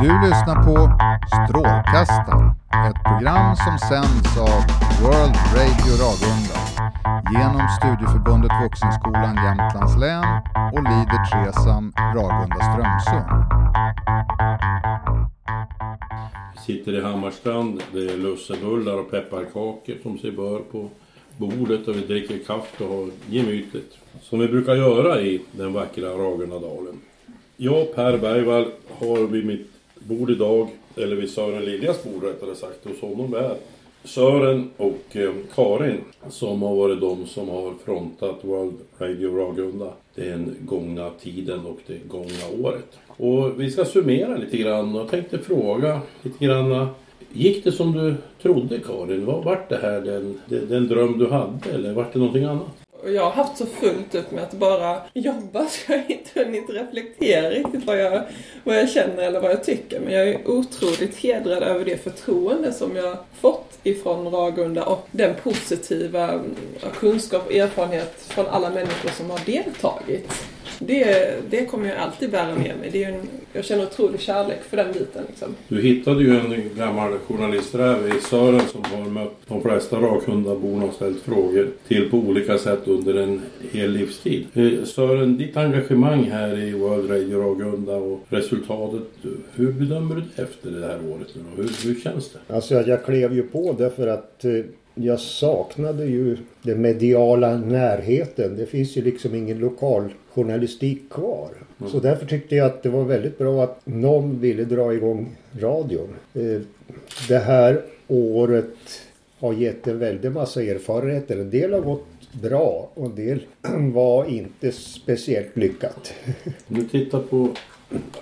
Du lyssnar på Strålkastaren, ett program som sänds av World Radio Ragunda genom Studieförbundet Vuxenskolan Jämtlands län och Lider Tresam Ragunda Strömsund. Vi sitter i Hammarstrand. Det är lussebullar och pepparkakor som sig bör på bordet och vi dricker kaffe och har gemytligt. Som vi brukar göra i den vackra Ragundadalen. Jag, Per Bergvall, har vid mitt bord idag, eller vid Sören Liljas bord rättare sagt, hos honom är Sören och eh, Karin som har varit de som har frontat World Radio Ragunda den gångna tiden och det gångna året. Och vi ska summera lite grann och jag tänkte fråga lite grann Gick det som du trodde Karin? Vart det här den, den, den dröm du hade eller vart det någonting annat? Och jag har haft så fullt upp med att bara jobba så jag har inte hunnit reflektera riktigt vad jag, vad jag känner eller vad jag tycker. Men jag är otroligt hedrad över det förtroende som jag fått ifrån Ragunda och den positiva kunskap och erfarenhet från alla människor som har deltagit. Det, det kommer jag alltid bära med mig. Det är en, jag känner otrolig kärlek för den biten. Liksom. Du hittade ju en gammal journalisträv i Sören som har mött de flesta Rakundaborna och ställt frågor till på olika sätt under en hel livstid. Eh, Sören, ditt engagemang här i World Radio Ragunda och resultatet, hur bedömer du det efter det här året? Nu? Hur, hur känns det? Alltså jag klev ju på därför att eh, jag saknade ju den mediala närheten. Det finns ju liksom ingen lokaljournalistik kvar. Mm. Så därför tyckte jag att det var väldigt bra att någon ville dra igång radion. Eh, Det här året har gett en väldig massa erfarenheter. En del har gått bra och en del var inte speciellt lyckat. Du tittar på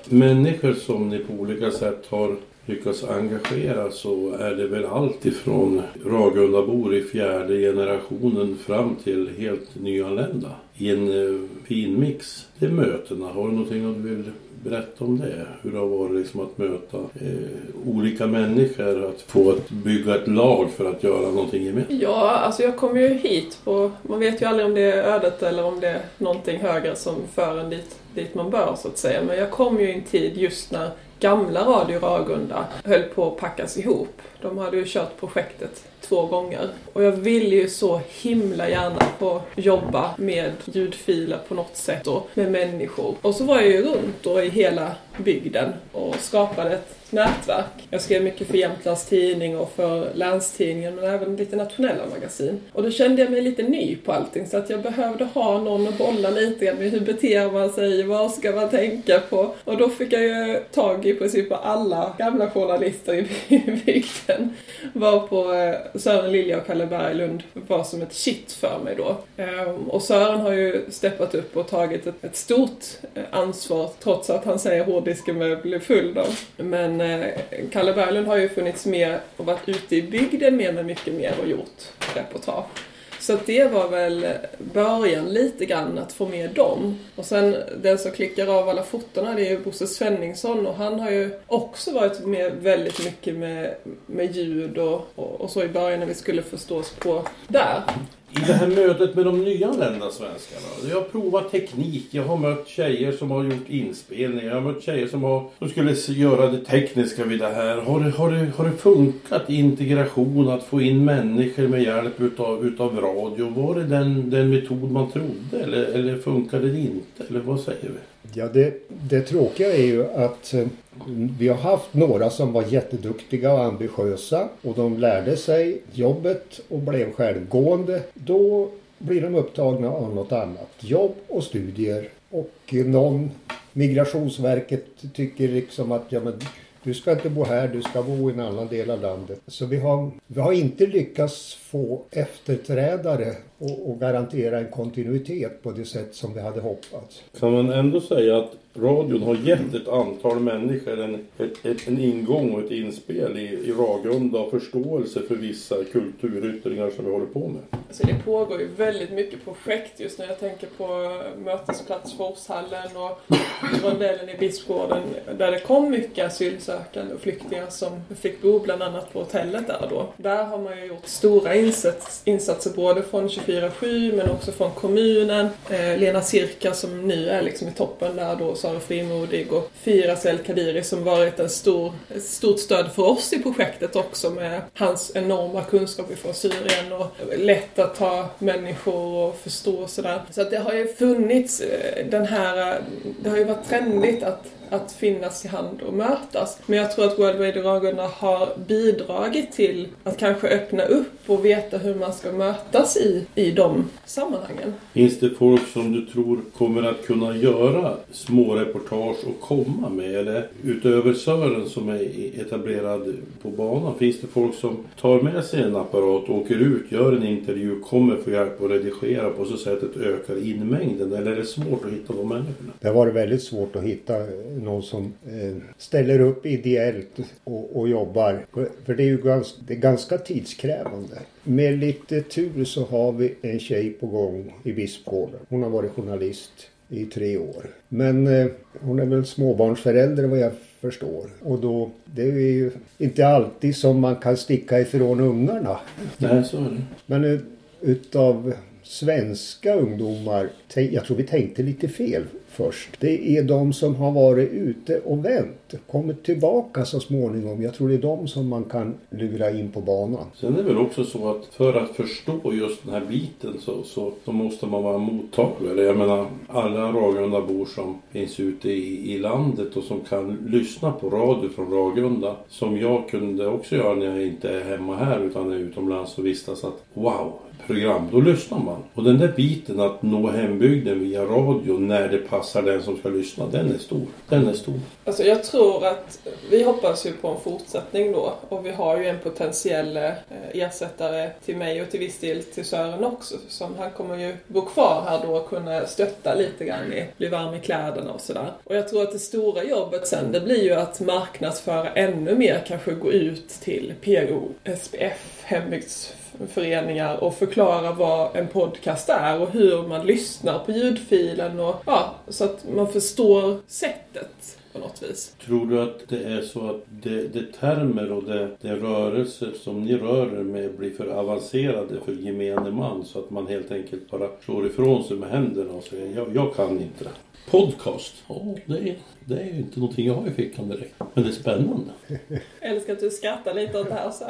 människor som ni på olika sätt har lyckas engagera så är det väl allt ifrån Ragundabor i fjärde generationen fram till helt nyanlända i en eh, fin mix. Det är mötena. Har du någonting att du vill berätta om det? Hur det har varit liksom att möta eh, olika människor, att få att bygga ett lag för att göra någonting gemensamt? Ja, alltså jag kom ju hit på... Man vet ju aldrig om det är ödet eller om det är någonting högre som för en dit, dit man bör så att säga. Men jag kom ju i en tid just när gamla Radio Ragunda höll på att packas ihop. De hade ju kört projektet två gånger. Och jag ville ju så himla gärna få jobba med ljudfiler på något sätt och med människor. Och så var jag ju runt då i hela bygden och skapade ett nätverk. Jag skrev mycket för Jämtlands Tidning och för Länstidningen men även lite nationella magasin. Och då kände jag mig lite ny på allting så att jag behövde ha någon att bolla lite grann med hur beter man sig, vad ska man tänka på? Och då fick jag ju tag i princip på alla gamla journalister i bygden. Var på eh, Sören Lilja och Kalle Berglund var som ett shit för mig då. Ehm, och Sören har ju steppat upp och tagit ett, ett stort eh, ansvar trots att han säger hårddisken blev full då. Men eh, Kalle Berglund har ju funnits med och varit ute i bygden med mig mycket mer och gjort reportage. Så att det var väl början lite grann att få med dem. Och sen den som klickar av alla fotona det är ju Bosse Svenningsson och han har ju också varit med väldigt mycket med, med ljud och, och, och så i början när vi skulle förstås på där. I det här mötet med de nyanlända svenskarna. Jag har provat teknik. Jag har mött tjejer som har gjort inspelningar. Jag har mött tjejer som, har, som skulle göra det tekniska vid det här. Har det, har det, har det funkat integration att få in människor med hjälp utav, utav radio? Var det den, den metod man trodde eller, eller funkade det inte? Eller vad säger vi? Ja, det, det tråkiga är ju att eh, vi har haft några som var jätteduktiga och ambitiösa och de lärde sig jobbet och blev självgående. Då blir de upptagna av något annat. Jobb och studier. Och någon, Migrationsverket tycker liksom att ja, men du ska inte bo här, du ska bo i en annan del av landet. Så vi har, vi har inte lyckats få efterträdare och, och garantera en kontinuitet på det sätt som vi hade hoppats. Kan man ändå säga att radion har gett ett antal människor en, en ingång och ett inspel i, i Ragunda och förståelse för vissa kulturyttringar som vi håller på med? Alltså det pågår ju väldigt mycket projekt just nu. jag tänker på Mötesplats Forshallen och rondellen i Bispgården där det kom mycket asylsökande och flyktingar som fick bo bland annat på hotellet där då. Där har man ju gjort stora insats, insatser både från 24-7 men också från kommunen. Eh, Lena Cirka som nu är liksom i toppen där då, Sara Frimodig och Firas El Kadiri som varit en stor, ett stort stöd för oss i projektet också med hans enorma kunskap ifrån Syrien och lätt att ta människor och förstå och sådär. Så att det har ju funnits eh, den här, eh, det har ju varit trendigt att att finnas i hand och mötas. Men jag tror att World Radio Ragunda har bidragit till att kanske öppna upp och veta hur man ska mötas i, i de sammanhangen. Finns det folk som du tror kommer att kunna göra små reportage och komma med? Eller utöver Sören som är etablerad på banan, finns det folk som tar med sig en apparat, åker ut, gör en intervju, kommer få hjälp att redigera på så sätt att ökar inmängden? Eller är det svårt att hitta de människorna? Det har varit väldigt svårt att hitta någon som eh, ställer upp ideellt och, och jobbar. För det är ju ganska, det är ganska tidskrävande. Med lite tur så har vi en tjej på gång i Bispgården. Hon har varit journalist i tre år. Men eh, hon är väl småbarnsförälder vad jag förstår. Och då, det är ju inte alltid som man kan sticka ifrån ungarna. Nej, så är det. Men eh, utav svenska ungdomar, jag tror vi tänkte lite fel först. Det är de som har varit ute och vänt, kommit tillbaka så småningom. Jag tror det är de som man kan lura in på banan. Sen är det väl också så att för att förstå just den här biten så, så, så måste man vara mottagare. Jag menar alla Ragunda-bor som finns ute i, i landet och som kan lyssna på radio från Ragunda. Som jag kunde också göra när jag inte är hemma här utan är utomlands och vistas. Att wow, program, då lyssnar man. Och den där biten att nå hembygden via radio när det passar den som ska lyssna, den är stor. Den är stor. Alltså jag tror att vi hoppas ju på en fortsättning då och vi har ju en potentiell eh, ersättare till mig och till viss del till Sören också. Som han kommer ju bo kvar här då och kunna stötta lite grann i, bli varm i kläderna och sådär. Och jag tror att det stora jobbet sen det blir ju att marknadsföra ännu mer, kanske gå ut till PRO, SPF, hembygds föreningar och förklara vad en podcast är och hur man lyssnar på ljudfilen och ja, så att man förstår sättet på något vis. Tror du att det är så att det, det termer och det, det rörelser som ni rör er med blir för avancerade för gemene man så att man helt enkelt bara slår ifrån sig med händerna och säger jag, jag kan inte det. Podcast, ja, det, är, det är ju inte någonting jag har i fickan direkt. Men det är spännande. Jag älskar att du skrattar lite åt det här så.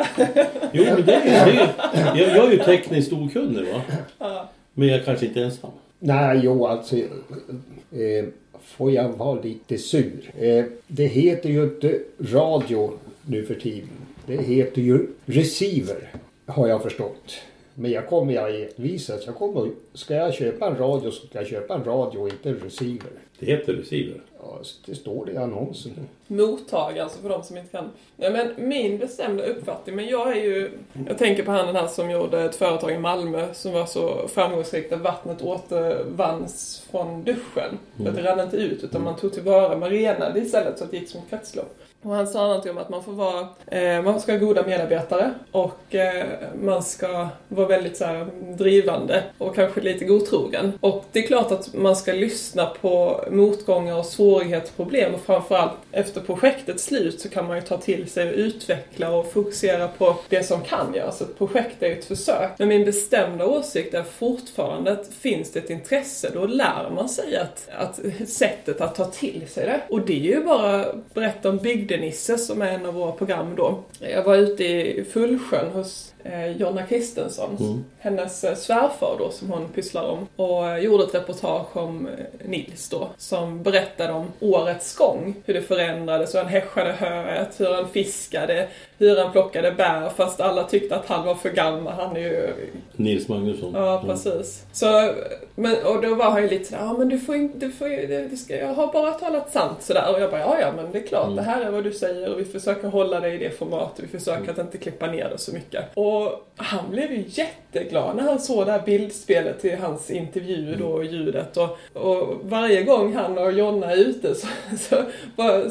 Jo, men det är, det är, jag, jag är ju tekniskt okunnig va. Ja. Men jag kanske inte är ensam. Nej, jo alltså. Eh, får jag vara lite sur. Eh, det heter ju inte radio nu för tiden. Det heter ju receiver. Har jag förstått. Men jag kommer jag envisas. Jag kommer, ska jag köpa en radio så ska jag köpa en radio och inte en receiver. Det heter receiver. Ja, det står det i annonsen. Mottagare, alltså för de som inte kan. Nej, men min bestämda uppfattning, men jag är ju... Jag tänker på han den här som gjorde ett företag i Malmö som var så framgångsrikt att vattnet återvanns från duschen. För att det rann inte ut utan man tog tillvara, man renade istället så att det gick som ett kretslopp. Och han sa någonting om att man får vara, eh, man ska ha goda medarbetare och eh, man ska vara väldigt så här, drivande och kanske lite godtrogen. Och det är klart att man ska lyssna på motgångar och svårigheter, problem och framförallt efter projektets slut så kan man ju ta till sig och utveckla och fokusera på det som kan göras. Ett projekt är ju ett försök. Men min bestämda åsikt är fortfarande att finns det ett intresse då lär man sig att, att sättet att ta till sig det. Och det är ju bara berätta om Bygdenisse som är en av våra program då. Jag var ute i Fullsjön hos eh, Jonna Kristensson, Mm. hennes eh, svärfar då som hon pysslar om. Och eh, gjorde ett reportage om eh, Nils då, som berättade om årets gång. Hur det förändrades, hur han häschade höet, hur han fiskade, hur han plockade bär fast alla tyckte att han var för gammal. Han är ju Nils Magnusson. Ja, precis. Så, men, och då var han ju lite sådär, ja men du får inte, du får det ska, jag har bara talat sant sådär. Och jag bara, ja ja men det är klart, det här är vad du säger och vi försöker hålla det i det formatet, vi försöker att inte klippa ner det så mycket. Och han blev ju jätteglad när han såg det här bildspelet till hans intervju då och ljudet. Och, och varje gång han och Jonna är ute så, så,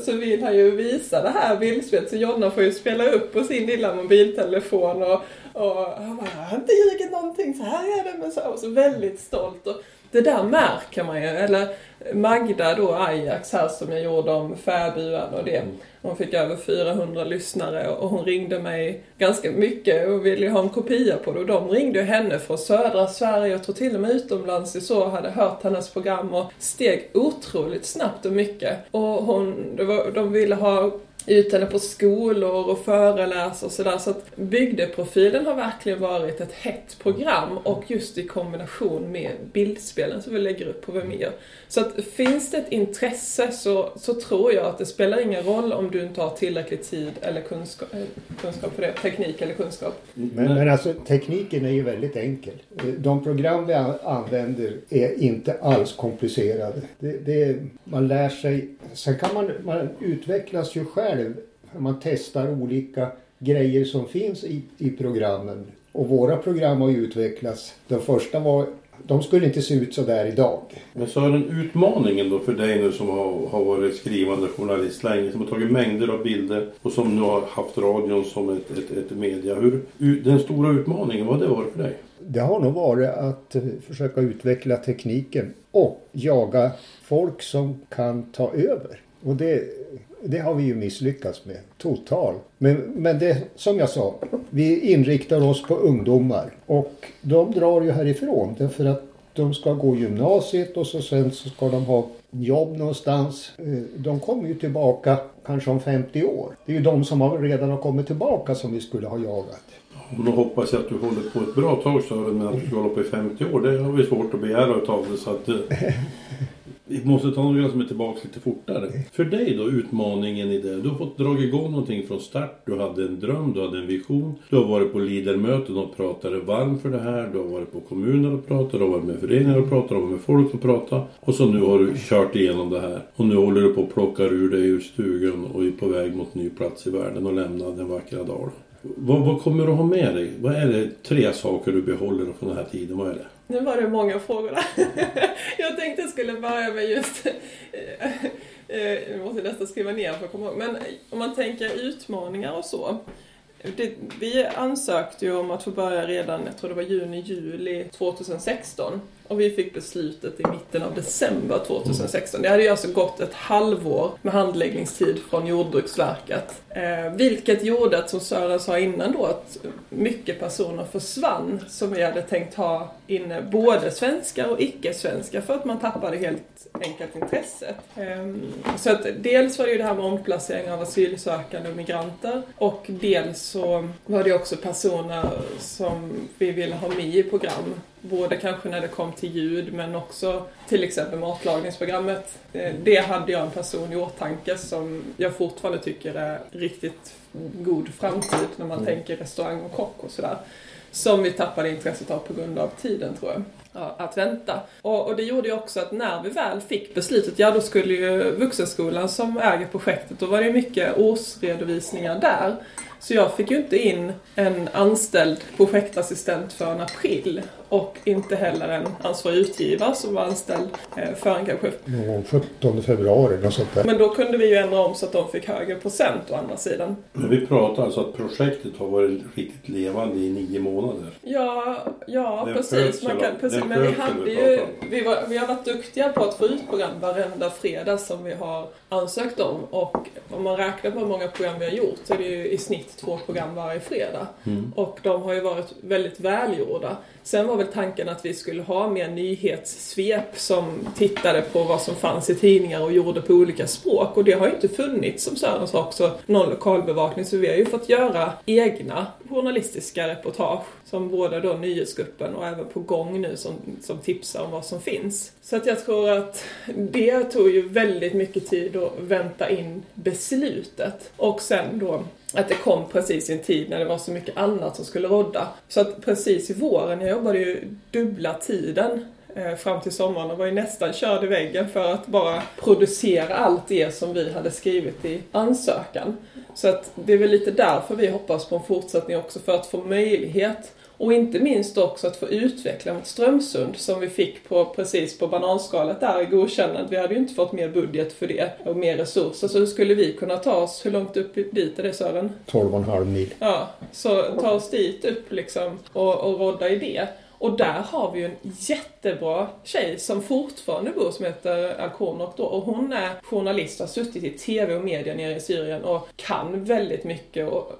så vill han ju visa det här bildspelet. Så Jonna får ju spela upp på sin lilla mobiltelefon och, och han bara, jag har inte ljugit någonting, så här är det. Men så, och så väldigt stolt. Och det där märker man ju. Eller Magda då, Ajax här som jag gjorde om fäburen och det. Hon fick över 400 lyssnare och hon ringde mig ganska mycket och ville ha en kopia på det. Och de ringde henne från södra Sverige och tror till och med utomlands i så hade hört hennes program och steg otroligt snabbt och mycket. Och hon, var, de ville ha ut henne på skolor och föreläsa och sådär. Så att bygdeprofilen har verkligen varit ett hett program och just i kombination med bildspelen som vi lägger upp på Vimeo. Så att finns det ett intresse så, så tror jag att det spelar ingen roll om du inte har tillräcklig tid eller kunskap, eh, kunskap för det, teknik eller kunskap. Men, men alltså tekniken är ju väldigt enkel. De program vi använder är inte alls komplicerade. Det, det, man lär sig, sen kan man, man utvecklas ju själv. Man testar olika grejer som finns i, i programmen. Och våra program har ju utvecklats. Den första var de skulle inte se ut så där idag. Men så är den utmaningen då för dig nu som har, har varit skrivande journalist länge, som har tagit mängder av bilder och som nu har haft radion som ett, ett, ett media. Hur, den stora utmaningen, vad har det varit för dig? Det har nog varit att eh, försöka utveckla tekniken och jaga folk som kan ta över. Och det, det har vi ju misslyckats med totalt. Men, men det som jag sa, vi inriktar oss på ungdomar och de drar ju härifrån därför att de ska gå gymnasiet och så sen så ska de ha jobb någonstans. Eh, de kommer ju tillbaka kanske om 50 år. Det är ju de som har redan har kommit tillbaka som vi skulle ha jagat. Och då hoppas jag att du håller på ett bra tag Sören, men att du ska hålla på i 50 år, det har vi svårt att begära utav dig. Så att, eh, Vi måste ta några som är tillbaka lite fortare. För dig då, utmaningen i det. Du har fått dra igång någonting från start. Du hade en dröm, du hade en vision. Du har varit på lidermöten och pratade varmt för det här. Du har varit på kommuner och pratat. Du har varit med föreningar och pratat. Du har varit med folk och pratat. Och så nu har du kört igenom det här. Och nu håller du på att plocka ur dig ur stugan och är på väg mot ny plats i världen och lämna den vackra dalen. Vad, vad kommer du ha med dig? Vad är det tre saker du behåller från den här tiden? Vad är det? Nu var det många frågor där. jag tänkte jag skulle börja med just... Eh, eh, jag måste måste nästan skriva ner för att komma ihåg. Men om man tänker utmaningar och så. Det, vi ansökte ju om att få börja redan, jag tror det var juni, juli 2016. Och vi fick beslutet i mitten av december 2016. Det hade ju alltså gått ett halvår med handläggningstid från Jordbruksverket. Eh, vilket gjorde att, som Sören sa innan då, att mycket personer försvann som vi hade tänkt ha inne, både svenskar och icke-svenskar, för att man tappade helt enkelt intresset. Eh, så att dels var det ju det här med omplacering av asylsökande och migranter och dels så var det också personer som vi ville ha med i program Både kanske när det kom till ljud men också till exempel matlagningsprogrammet. Det hade jag en person i åtanke som jag fortfarande tycker är riktigt god framtid när man mm. tänker restaurang och kock och sådär. Som vi tappade intresset av på grund av tiden tror jag. Ja, att vänta. Och, och, det gjorde ju också att när vi väl fick beslutet, ja då skulle ju Vuxenskolan som äger projektet, då var det mycket årsredovisningar där. Så jag fick ju inte in en anställd projektassistent förrän april och inte heller en ansvarig utgivare som var anställd eh, förrän kanske... Någon 17 februari, något sånt där. Men då kunde vi ju ändra om så att de fick högre procent å andra sidan. Men vi pratar alltså att projektet har varit riktigt levande i nio månader? Ja, ja precis. Man kan, precis. Men vi hade ju... Vi, var, vi har varit duktiga på att få ut program varenda fredag som vi har ansökt om. Och om man räknar på hur många program vi har gjort så är det ju i snitt två program varje fredag. Mm. Och de har ju varit väldigt välgjorda. Sen var väl tanken att vi skulle ha mer nyhetssvep som tittade på vad som fanns i tidningar och gjorde på olika språk. Och det har ju inte funnits, som Sören sa också, någon lokalbevakning. Så vi har ju fått göra egna journalistiska reportage som både då nyhetsgruppen och även på gång nu som, som tipsar om vad som finns. Så att jag tror att det tog ju väldigt mycket tid att vänta in beslutet. Och sen då att det kom precis i en tid när det var så mycket annat som skulle rodda. Så att precis i våren, jag jobbade ju dubbla tiden fram till sommaren och var ju nästan körd i väggen för att bara producera allt det som vi hade skrivit i ansökan. Så att det är väl lite därför vi hoppas på en fortsättning också, för att få möjlighet och inte minst också att få utveckla mot Strömsund som vi fick på, precis på bananskalet där i godkännandet. Vi hade ju inte fått mer budget för det och mer resurser. Så hur skulle vi kunna ta oss, hur långt upp dit är det Sören? 12,5 mil. Ja, så ta oss dit upp liksom och, och rodda i det. Och där har vi ju en jättebra tjej som fortfarande bor som heter Alkornok då. Och hon är journalist och har suttit i TV och media nere i Syrien och kan väldigt mycket och,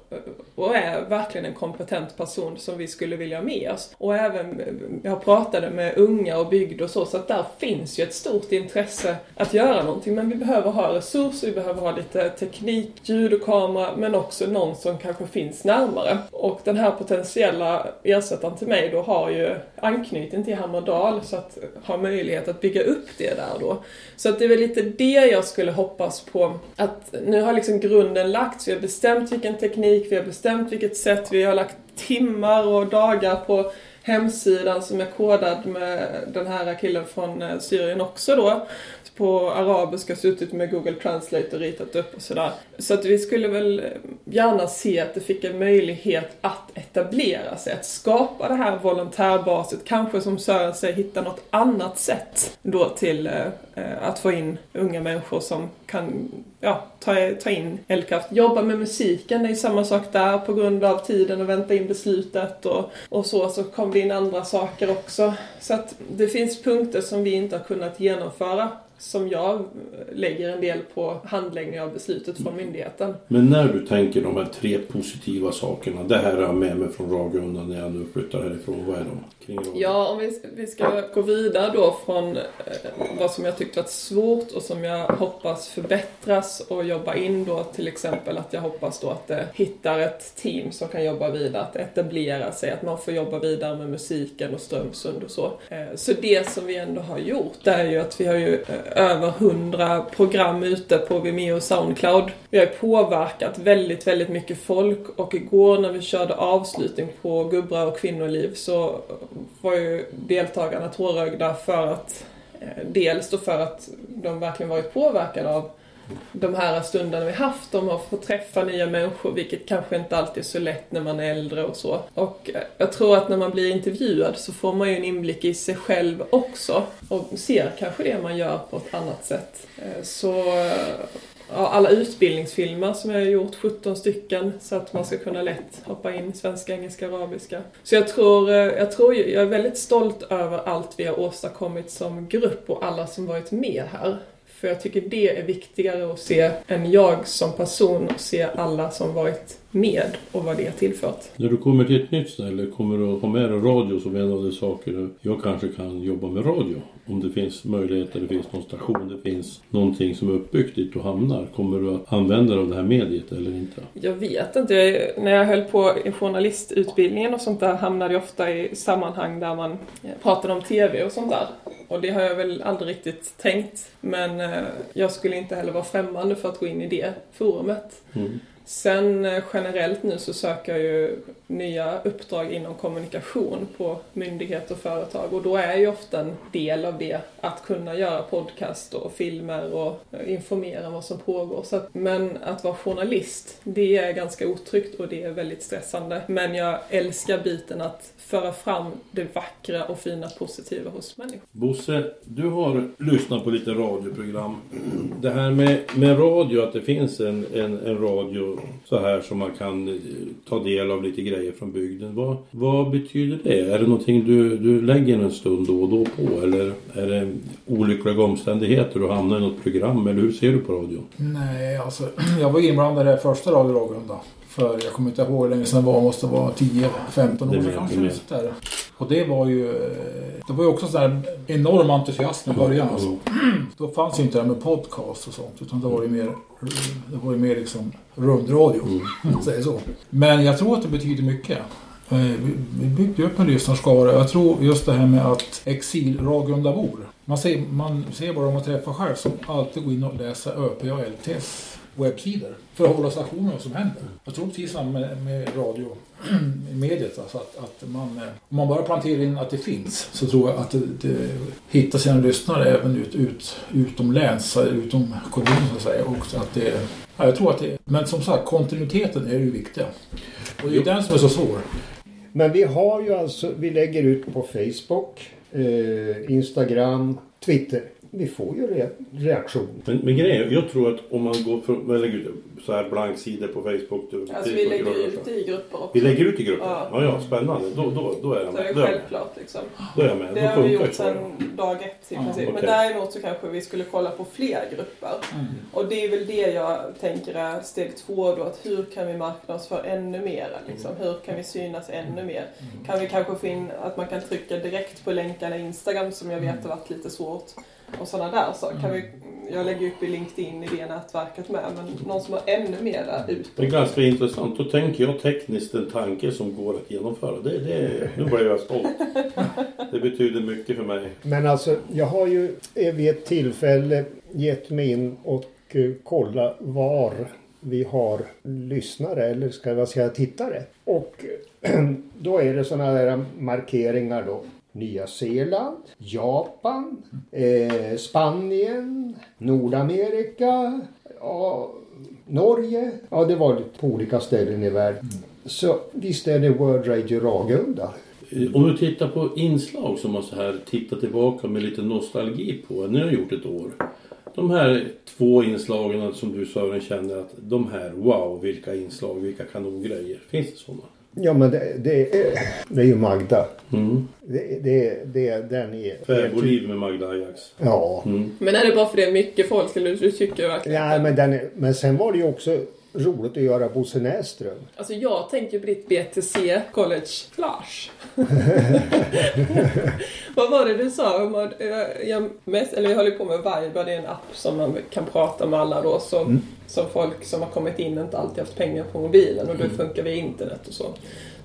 och är verkligen en kompetent person som vi skulle vilja ha med oss. Och även, jag pratade med unga och bygd och så, så att där finns ju ett stort intresse att göra någonting. Men vi behöver ha resurser, vi behöver ha lite teknik, ljud och kamera, men också någon som kanske finns närmare. Och den här potentiella ersättaren till mig då har ju anknytning till Hammerdal så att ha möjlighet att bygga upp det där då. Så att det är väl lite det jag skulle hoppas på. Att nu har liksom grunden lagts, vi har bestämt vilken teknik, vi har bestämt vilket sätt, vi har lagt timmar och dagar på hemsidan som är kodad med den här killen från eh, Syrien också då på arabiska suttit med Google Translate och ritat upp och sådär. Så att vi skulle väl eh, gärna se att det fick en möjlighet att etablera sig, att skapa det här volontärbaset, kanske som Sören säger, hitta något annat sätt då till eh, eh att få in unga människor som kan ja, ta, ta in eldkraft. Jobba med musiken, det är samma sak där på grund av tiden och vänta in beslutet och, och så, så kom det in andra saker också. Så att det finns punkter som vi inte har kunnat genomföra som jag lägger en del på handläggning av beslutet från myndigheten. Men när du tänker de här tre positiva sakerna, det här har jag med mig från Ragunda när jag nu flyttar härifrån, vad är de? Kring ja, om vi, vi ska gå vidare då från eh, vad som jag tyckte var svårt och som jag hoppas förbättras och jobba in då till exempel att jag hoppas då att det hittar ett team som kan jobba vidare, att etablera sig, att man får jobba vidare med musiken och Strömsund och så. Eh, så det som vi ändå har gjort det är ju att vi har ju eh, över hundra program ute på Vimeo och Soundcloud. Vi har påverkat väldigt, väldigt mycket folk och igår när vi körde avslutning på Gubbra och kvinnoliv så var ju deltagarna tårögda för att eh, dels då för att de verkligen varit påverkade av de här stunderna vi haft. De har fått träffa nya människor, vilket kanske inte alltid är så lätt när man är äldre och så. Och eh, jag tror att när man blir intervjuad så får man ju en inblick i sig själv också och ser kanske det man gör på ett annat sätt. Eh, så eh, ja, alla utbildningsfilmer som jag har gjort, 17 stycken, så att man ska kunna lätt hoppa in svenska, engelska, arabiska. Så jag tror, jag tror, jag är väldigt stolt över allt vi har åstadkommit som grupp och alla som varit med här. För jag tycker det är viktigare att se än jag som person och se alla som varit med och vad det har tillfört. När du kommer till ett nytt ställe, kommer du att ha med dig radio som en av de saker jag kanske kan jobba med radio? Om det finns möjligheter, det finns någon station, det finns någonting som är uppbyggt dit du hamnar. Kommer du att använda dig av det här mediet eller inte? Jag vet inte. Jag, när jag höll på i journalistutbildningen och sånt där hamnade jag ofta i sammanhang där man pratade om TV och sånt där. Och det har jag väl aldrig riktigt tänkt. Men eh, jag skulle inte heller vara främmande för att gå in i det forumet. Mm. Sen eh, generellt nu så söker jag ju nya uppdrag inom kommunikation på myndigheter och företag och då är ju ofta en del av det att kunna göra podcast och filmer och eh, informera om vad som pågår. Så att, men att vara journalist, det är ganska otryggt och det är väldigt stressande. Men jag älskar biten att föra fram det vackra och fina positiva hos människor. Bosse, du har lyssnat på lite radioprogram. Det här med, med radio, att det finns en, en, en radio så här som man kan eh, ta del av lite grejer från bygden. Vad, vad betyder det? Är det någonting du, du lägger en stund då och då på? Eller är det olyckliga omständigheter du hamnar i något program? Eller hur ser du på radio? Nej, alltså jag var inblandad i det första Radio för jag kommer inte ihåg hur länge sedan det var, måste vara 10-15 år sedan kanske. Och det var ju det var ju också sån enorm entusiasm i början. Alltså. Då fanns ju inte det här med podcast och sånt utan då var det mer, det var ju mer liksom rundradio. Mm. Säger så. Men jag tror att det betyder mycket. Eh, vi byggde upp en lyssnarskara. Jag tror just det här med att exilragundabor. Man ser, man ser bara om man träffar själv som alltid går in och läser ÖP och LTs webbsidor för att hålla med vad som händer. Jag tror precis samma med, med radio mediet. Alltså att, att man, eh, om man bara planterar in att det finns så tror jag att det, det hittar sina lyssnare även ut, ut, utomläns, utom kommunen så att säga. Också att det, ja, jag tror att det, men som sagt kontinuiteten är ju viktiga. Och det är den som är så svår. Men vi har ju alltså, vi lägger ut på Facebook, eh, Instagram, Twitter. Vi får ju re reaktion. Men, men grejen jag tror att om man går från, eller gud, så här blanksidor på Facebook. Du, alltså vi lägger ut i grupper också. Vi lägger ut i grupper? Ja, ja, ja spännande. Då, då, då är jag med. Så det är självklart liksom. Då är jag med. Det då har vi gjort sedan dag ett i princip. Okay. Men däremot så kanske vi skulle kolla på fler grupper. Mm. Och det är väl det jag tänker är steg två då. Att hur kan vi marknadsföra ännu mer? Liksom? Hur kan vi synas ännu mer? Mm. Kan vi kanske få in att man kan trycka direkt på länkarna i Instagram som jag vet har varit lite svårt och sådana där saker. Kan vi, jag lägger upp i LinkedIn i det nätverket med, men någon som har ännu mer ut. Det är ganska intressant. Då tänker jag tekniskt en tanke som går att genomföra. Det, det, nu blir jag stolt. Det betyder mycket för mig. Men alltså, jag har ju vid ett tillfälle gett mig in och eh, kolla var vi har lyssnare eller ska jag säga tittare. Och då är det sådana där markeringar då. Nya Zeeland, Japan, eh, Spanien, Nordamerika, ja, Norge. Ja, det var på olika ställen i världen. Så visst är det World Radio Ragunda. Om du tittar på inslag som man så här tittar tillbaka med lite nostalgi på. Nu har gjort ett år. De här två inslagen som du Sören känner att de här, wow vilka inslag, vilka kanongrejer. Finns det sådana? Ja men det, det, är, det är ju Magda. Mm. Det, det, det, den är... Fäbodliv med Magda Ajax. Ja. Mm. Men är det bara för det är mycket folk eller du tycker verkligen? Nej men, den är, men sen var det ju också roligt att göra Bosse Näsström. Alltså jag tänker på ditt BTC College Flash. Vad var det du sa? Jag, jag, eller jag håller på med Viber, det är en app som man kan prata med alla då. Så, mm. Som folk som har kommit in inte alltid haft pengar på mobilen och det mm. funkar via internet och så.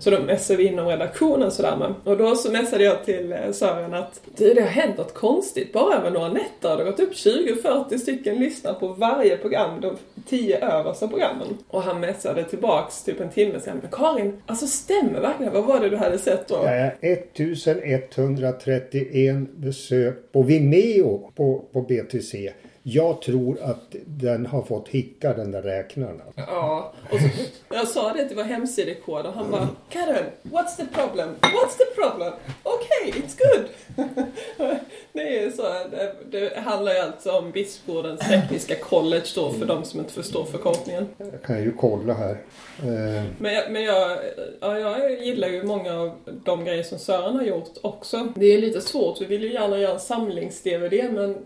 Så då messade vi inom redaktionen sådär med. Och då så messade jag till eh, Sören att du, det har hänt något konstigt. Bara över några nätter har det gått upp 20-40 stycken lyssnar på varje program, de tio översta programmen. Och han messade tillbaks typ en timme sen. Men Karin, alltså stämmer verkligen? Vad var det du hade sett då? Ja, 1131 besök på Vimeo på, på BTC. Jag tror att den har fått hicka den där räknaren. Ja, och så, jag sa det att det var hemsidekod och han bara Karen, what's the problem? What's the problem? Okej, okay, it's good är så, det, det handlar ju alltså om Bispgårdens tekniska college då för de som inte förstår förkortningen. Jag kan ju kolla här. Eh. Men, jag, men jag, ja, jag gillar ju många av de grejer som Sören har gjort också. Det är lite svårt, vi vill ju gärna göra en samlings-DVD men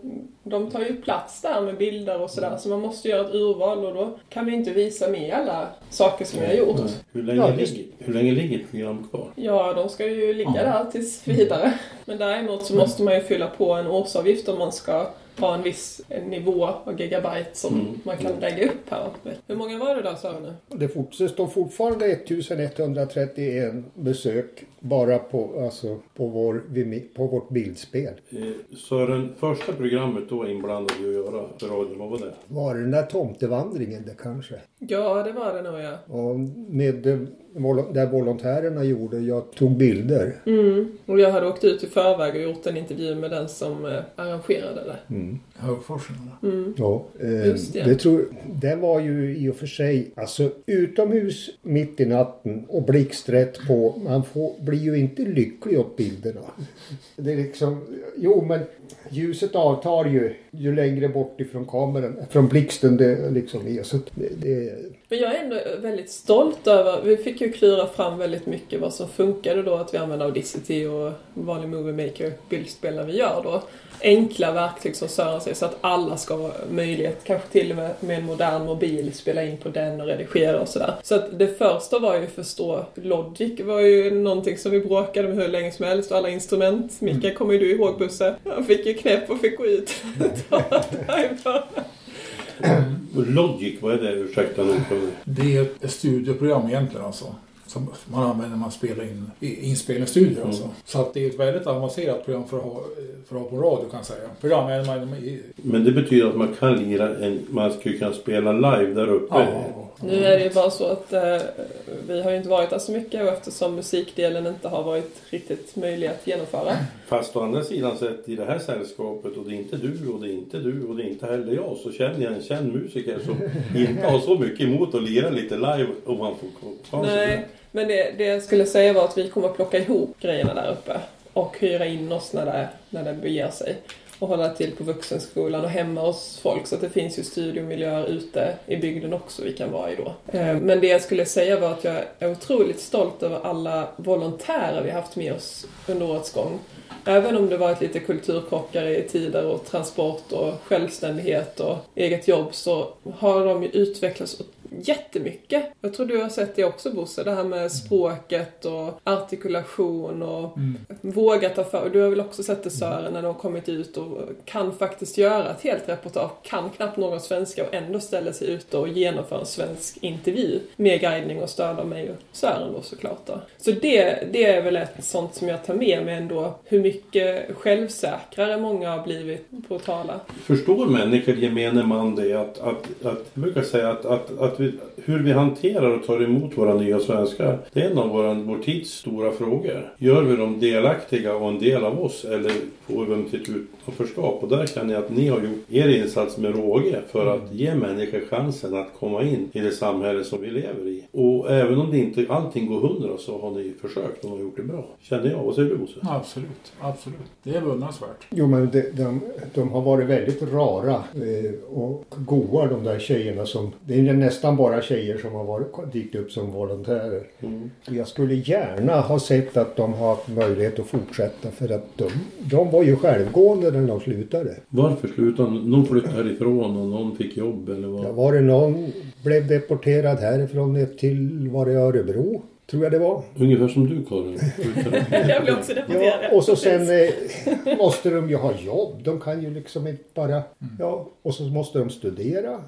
de tar ju plats där med bilder och sådär så man måste göra ett urval och då kan vi inte visa med alla saker som vi har gjort. Hur länge, ja, ligger, hur länge ligger program kvar? Ja, de ska ju ligga där tills vidare. Men däremot så måste man ju fylla på en årsavgift om man ska ha en viss nivå av gigabyte som mm. man kan lägga upp här Hur många var det då sa du nu? Det, fort, det står fortfarande 1131 besök bara på, alltså, på, vår, på vårt bildspel. Eh, så den första programmet då inblandade i att göra för radion, vad var det? Var det den där tomtevandringen det kanske? Ja, det var det nog ja. Och med där volontärerna gjorde. Jag tog bilder. Mm. Och jag hade åkt ut i förväg och gjort en intervju med den som eh, arrangerade det. Mm. Högforsen? Mm. Ja, eh, det. Det, tror, det var ju i och för sig alltså utomhus mitt i natten och blixträtt på. Man får, blir ju inte lycklig åt bilderna. Det är liksom, jo men ljuset avtar ju ju längre bort ifrån kameran, från blixten det liksom är. Så det, det... Men jag är ändå väldigt stolt över, vi fick ju klura fram väldigt mycket vad som funkade då att vi använde Audacity och vanlig Movie Maker bildspel när vi gör då enkla verktyg som Sören sig så att alla ska ha möjlighet, kanske till och med med en modern mobil, spela in på den och redigera och sådär. Så att det första var ju att förstå Logic var ju någonting som vi bråkade med hur länge som helst och alla instrument. Mika mm. kommer ju du ihåg Busse? Han fick ju knäpp och fick gå ut. Logic, vad är det? Ursäkta nu. Det är ett studioprogram egentligen alltså som man använder när man spelar in i inspelningsstudio. Mm. Alltså. Så att det är ett väldigt avancerat program för att ha, för att ha på radio kan jag säga. Program Men det betyder att man kan lira en, man skulle kunna spela live där uppe? Ja, nu är det ju bara så att eh, vi har ju inte varit där så mycket och eftersom musikdelen inte har varit riktigt möjlig att genomföra. Fast å andra sidan sett i det här sällskapet och det är inte du och det är inte du och det är inte heller jag så känner jag en känd musiker som inte har så mycket emot att lira lite live om man får chansen. Men det, det jag skulle säga var att vi kommer att plocka ihop grejerna där uppe och hyra in oss när det, när det beger sig. och hålla till på vuxenskolan och hemma hos folk. Så att det finns ju studiemiljöer ute i bygden också vi kan vara i då. Eh, men det jag skulle säga var att jag är otroligt stolt över alla volontärer vi haft med oss under årets gång. Även om det varit lite kulturkrockar i tider och transport och självständighet och eget jobb så har de ju utvecklats jättemycket. Jag tror du har sett det också Bosse, det här med språket och artikulation och mm. våga ta för. Du har väl också sett det Sören när de har kommit ut och kan faktiskt göra ett helt reportage, kan knappt någon svenska och ändå ställer sig ute och genomför en svensk intervju med guidning och stöd av mig och Sören då såklart. Då. Så det, det är väl ett sånt som jag tar med mig ändå, hur mycket självsäkrare många har blivit på att tala. Förstår människor, gemene man, det att, att, att jag brukar säga att, att, att vi, hur vi hanterar och tar emot våra nya svenskar, det är en av vår, vår tids stora frågor. Gör vi dem delaktiga och en del av oss eller får till ett utanförskap? Och där känner jag att ni har gjort er insats med råge för att ge människor chansen att komma in i det samhälle som vi lever i. Och även om det inte allting går hundra så har ni försökt och har gjort det bra. Känner jag. Vad säger du Bosse? Absolut, absolut. Det är beundransvärt. Jo men de, de, de, har varit väldigt rara eh, och goa de där tjejerna som, det är nästan bara tjejer som har varit, dykt upp som volontärer. Mm. Jag skulle gärna ha sett att de har haft möjlighet att fortsätta för att de, de var ju självgående när de slutade. Varför slutade Någon flyttade härifrån och någon fick jobb eller vad? Ja, var det någon blev deporterad härifrån upp till, var det Örebro? Tror jag det var. Ungefär som du Karin. jag blev också deporterad. Ja, och så sen eh, måste de ju ha jobb. De kan ju liksom inte bara... Mm. Ja, och så måste de studera. Mm.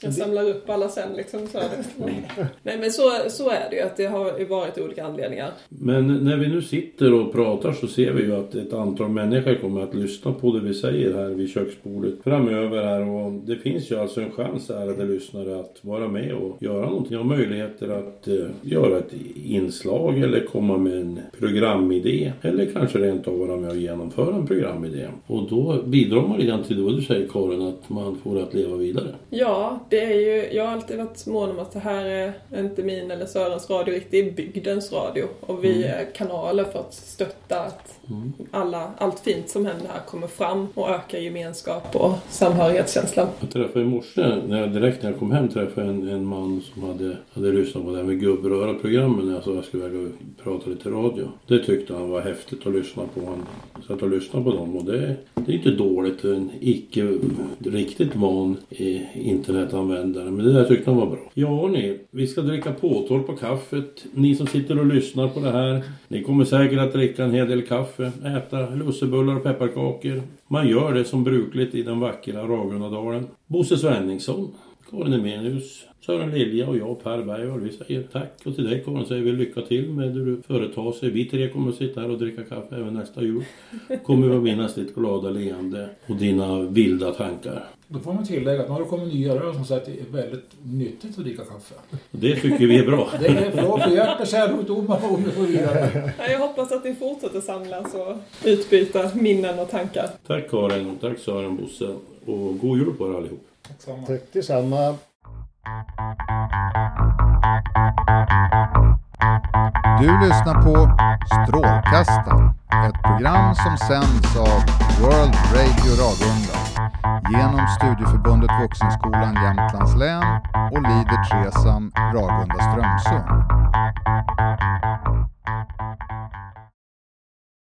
Jag samlar upp alla sen liksom. Så mm. Nej men så, så är det ju. Att det har varit olika anledningar. Men när vi nu sitter och pratar så ser vi ju att ett antal människor kommer att lyssna på det vi säger här vid köksbordet framöver här. Och det finns ju alltså en chans, ärade lyssnare, att vara med och göra någonting. Ha möjligheter att uh, göra ett inslag eller komma med en programidé. Eller kanske rent av vara med och genomföra en programidé. Och då bidrar man grann till det du säger Karin, att man får att leva vidare. Ja, det är ju, jag har alltid varit mån om att det här är inte min eller Sörens radio, det är bygdens radio. Och vi mm. är kanaler för att stötta att mm. alla, allt fint som händer här kommer fram och ökar gemenskap och samhörighetskänslan. Jag träffade i morse, när jag, direkt när jag kom hem, träffade en, en man som hade, hade lyssnat på det här med gubbröra-programmen när jag sa att jag skulle väga prata lite radio. Det tyckte han var häftigt att lyssna på. Han satt och lyssnade på dem och det, det är inte dåligt. En icke riktigt van eh, internetanvändare. Men det där tyckte han var bra. Ja ni, vi ska dricka påtår på kaffet. Ni som sitter och lyssnar på det här. Ni kommer säkert att dricka en hel del kaffe, äta lussebullar och pepparkakor. Man gör det som brukligt i den vackra Ragundadalen. Bosse Svenningsson, Karin Emenius, Sören Lilja och jag Per Bergvall, vi säger tack. Och till dig Karin säger vi lycka till med det du företar sig. Vi tre kommer att sitta här och dricka kaffe även nästa jul. Kommer vi att minnas ditt glada leende och dina vilda tankar. Då får man tillägga att nu har det kommit nya rön som säger att det är väldigt nyttigt att dricka kaffe. Det tycker vi är bra. det är bra för hjärt, kärlsjukdomar och så vidare. Jag hoppas att ni fortsätter samlas och utbyta minnen och tankar. Tack Karin, tack Sören Bosse och god jul på er allihop. Tack detsamma. Tack detsamma. Du lyssnar på Strålkastaren, ett program som sänds av World Radio Ragunda genom Studieförbundet Vuxenskolan Jämtlands län och Lider Tresam Ragunda Strömsund.